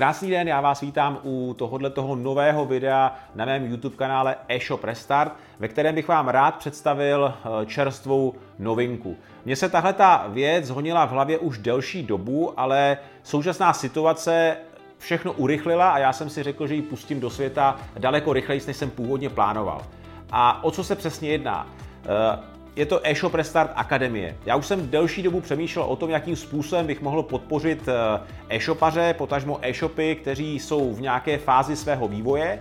Krásný den, já vás vítám u tohohle toho nového videa na mém YouTube kanále eShop Restart, ve kterém bych vám rád představil eh, čerstvou novinku. Mně se tahle ta věc honila v hlavě už delší dobu, ale současná situace všechno urychlila a já jsem si řekl, že ji pustím do světa daleko rychleji, než jsem původně plánoval. A o co se přesně jedná? Eh, je to e-shop Restart Akademie. Já už jsem delší dobu přemýšlel o tom, jakým způsobem bych mohl podpořit eh, e-shopaře, potažmo e-shopy, kteří jsou v nějaké fázi svého vývoje.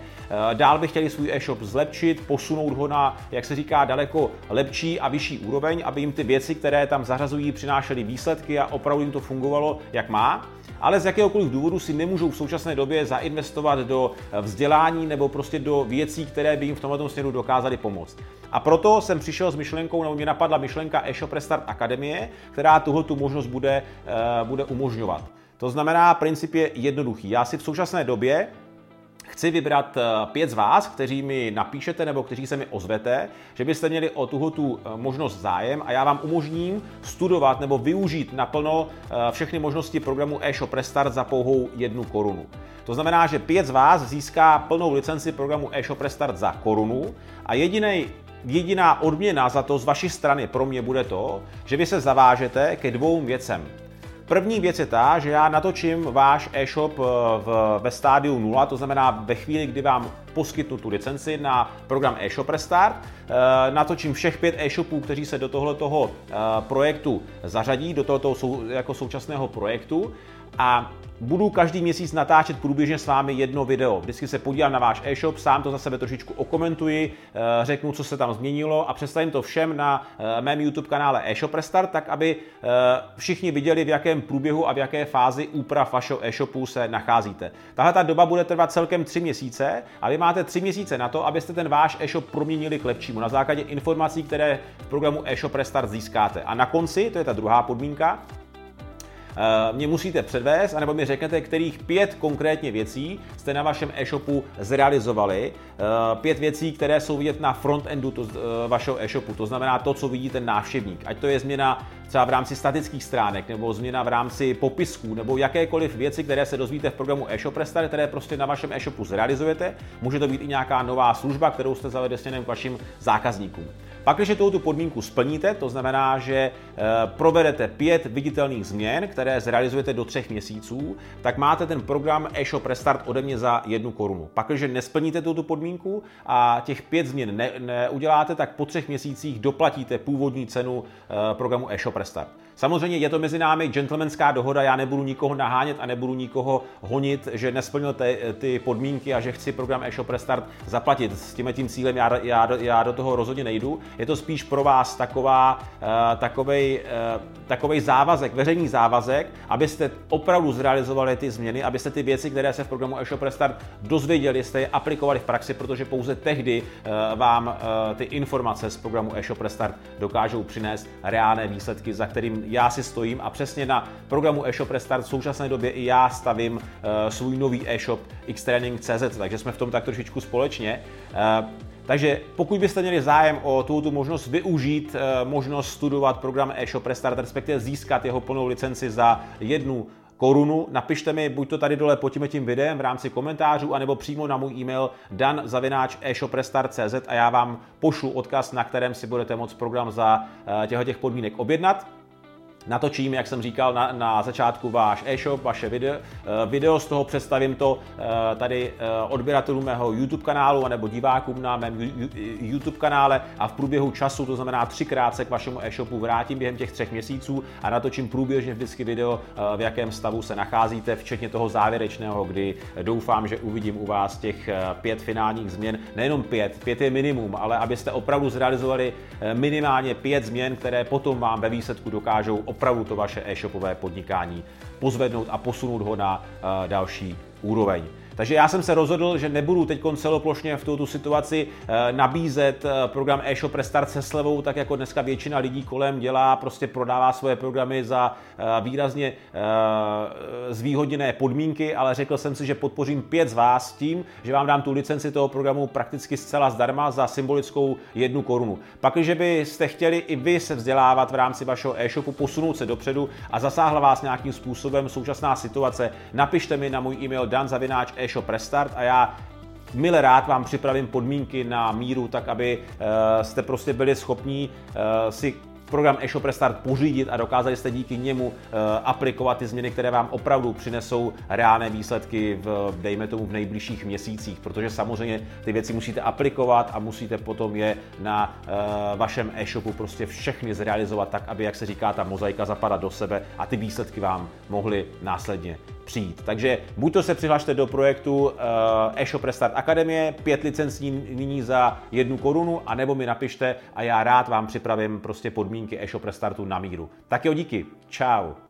Eh, dál bych chtěli svůj e-shop zlepšit, posunout ho na, jak se říká, daleko lepší a vyšší úroveň, aby jim ty věci, které tam zařazují, přinášely výsledky a opravdu jim to fungovalo, jak má ale z jakéhokoliv důvodu si nemůžou v současné době zainvestovat do eh, vzdělání nebo prostě do věcí, které by jim v tomto směru dokázaly pomoct. A proto jsem přišel s myšlenkou, nebo mě napadla myšlenka eShop Restart Akademie, která tuhle tu možnost bude, uh, bude umožňovat. To znamená, princip je jednoduchý. Já si v současné době chci vybrat eh, pět z vás, kteří mi napíšete nebo kteří se mi ozvete, že byste měli o tuhle tu eh, možnost zájem a já vám umožním studovat nebo využít naplno všechny možnosti programu eShop Restart za pouhou jednu korunu. To znamená, že pět z vás získá plnou licenci programu eShop Restart za korunu a jediný jediná odměna za to z vaší strany pro mě bude to, že vy se zavážete ke dvou věcem. První věc je ta, že já natočím váš e-shop eh, v, ve stádiu 0, to znamená ve chvíli, kdy vám poskytnu tu licenci na program e-shop Restart. E, natočím všech pět e-shopů, kteří se do tohoto e, projektu zařadí, do tohoto sou, jako současného projektu a budu každý měsíc natáčet průběžně s vámi jedno video. Vždycky se podívám na váš e-shop, sám to za sebe trošičku okomentuji, eh, řeknu, co se tam změnilo a představím to všem na eh, mém YouTube kanále e-shop Restart, tak aby eh, všichni viděli, v jakém průběhu a v jaké fázi úprav vašeho e-shopu se nacházíte. Tahle ta doba bude trvat celkem tři měsíce a vy máte tři měsíce na to, abyste ten váš e-shop proměnili k lepšímu na základě informací, které v programu e-shop Restart získáte. A na konci, to je ta druhá podmínka, Eh, mě musíte předvést, anebo mi řeknete, kterých pět konkrétně věcí jste na vašem e-shopu zrealizovali. Eh, pět věcí, které jsou vidět na frontendu eh, vašeho e-shopu, to znamená to, co vidí ten návštěvník. Ať to je změna třeba v rámci statických stránek, nebo změna v rámci popisků, nebo jakékoliv věci, které se dozvíte v programu e-shop Restart, které prostě na vašem e-shopu zrealizujete. Může to být i nějaká nová služba, kterou jste zavedli směrem k vašim zákazníkům. Pak, když tu podmínku splníte, to znamená, že e, provedete pět viditelných změn, které zrealizujete do třech měsíců, tak máte ten program e-shop Restart ode mě za jednu korunu. Pak, když nesplníte tuto podmínku a těch pět změn ne, neuděláte, tak po třech měsících doplatíte původní cenu e, programu e-shop Restart. Samozřejmě je to mezi námi gentlemanská dohoda, já nebudu nikoho nahánět a nebudu nikoho honit, že nesplnil ty, ty podmínky a že chci program e-shop Restart zaplatit. S tím tím cílem já, já, já do toho rozhodně nejdu. Je to spíš pro vás taková, uh, takovej, uh, takovej závazek, veřejný závazek, abyste opravdu zrealizovali ty změny, abyste ty věci, které se v programu e-shop Restart dozvěděli, jste je aplikovali v praxi, protože pouze tehdy uh, vám uh, ty informace z programu e-shop Restart dokážou přinést reálné výsledky, za kterým já si stojím a přesně na programu eShop Restart v současné době i já stavím uh, svůj nový e-shop xtraining.cz, takže jsme v tom tak trošičku společně. Uh, takže pokud byste měli zájem o tuto možnost využít, uh, možnost studovat program eShop Restart, respektive získat jeho plnou licenci za jednu korunu, napište mi buď to tady dole pod tím, tím videem v rámci komentářů, anebo přímo na můj e-mail dan zavináč e-shoprestart.cz a já vám pošlu odkaz, na kterém si budete moct program za těchto těch podmínek objednat natočím, jak jsem říkal na, na začátku, váš e-shop, vaše video, eh, video z toho představím to eh, tady eh, odběratelům mého YouTube kanálu nebo divákům na mém YouTube kanále a v průběhu času, to znamená třikrát se k vašemu e-shopu vrátím během těch třech měsíců a natočím průběžně vždycky video, v jakém stavu se nacházíte, včetně toho závěrečného, kdy doufám, že uvidím u vás těch pět finálních změn, nejenom pět, pět je minimum, ale abyste opravdu zrealizovali minimálně pět změn, které potom vám ve výsledku dokážou opravdu to vaše e-shopové podnikání pozvednout a posunout ho na uh, další úroveň. Takže já jsem se rozhodl, že nebudu teď celoplošně v tuto situaci eh, nabízet eh, program e-shop Restart se slevou, tak jako dneska většina lidí kolem dělá, prostě prodává svoje programy za eh, výrazně zvýhodněné podmínky, ale řekl jsem si, že podpořím pět z vás tím, že vám dám tu licenci toho programu prakticky zcela zdarma za symbolickou jednu korunu. Pak, když byste chtěli i vy se vzdělávat v rámci vašeho e-shopu, posunout se dopředu a zasáhla vás nějakým způsobem současná situace, napište mi na můj e-mail danzavináč e-shop restart a já Mile rád vám připravím podmínky na míru, tak aby uh, jste prostě byli schopní uh, si program eShop Restart pořídit a dokázali jste díky němu uh, aplikovat ty změny, které vám opravdu přinesou reálné výsledky v, dejme tomu, v nejbližších měsících, protože samozřejmě ty věci musíte aplikovat a musíte potom je na vašem e-shopu prostě všechny zrealizovat tak, aby, jak se říká, ta mozaika zapadá do sebe a ty výsledky vám mohly následně přijít. Takže buď to se přihlašte do projektu eShop Restart Akademie, pět licencí nyní za jednu korunu, anebo mi napište a já rád vám připravím prostě podmínky eShop Restartu na míru. Tak jo, díky. Ciao.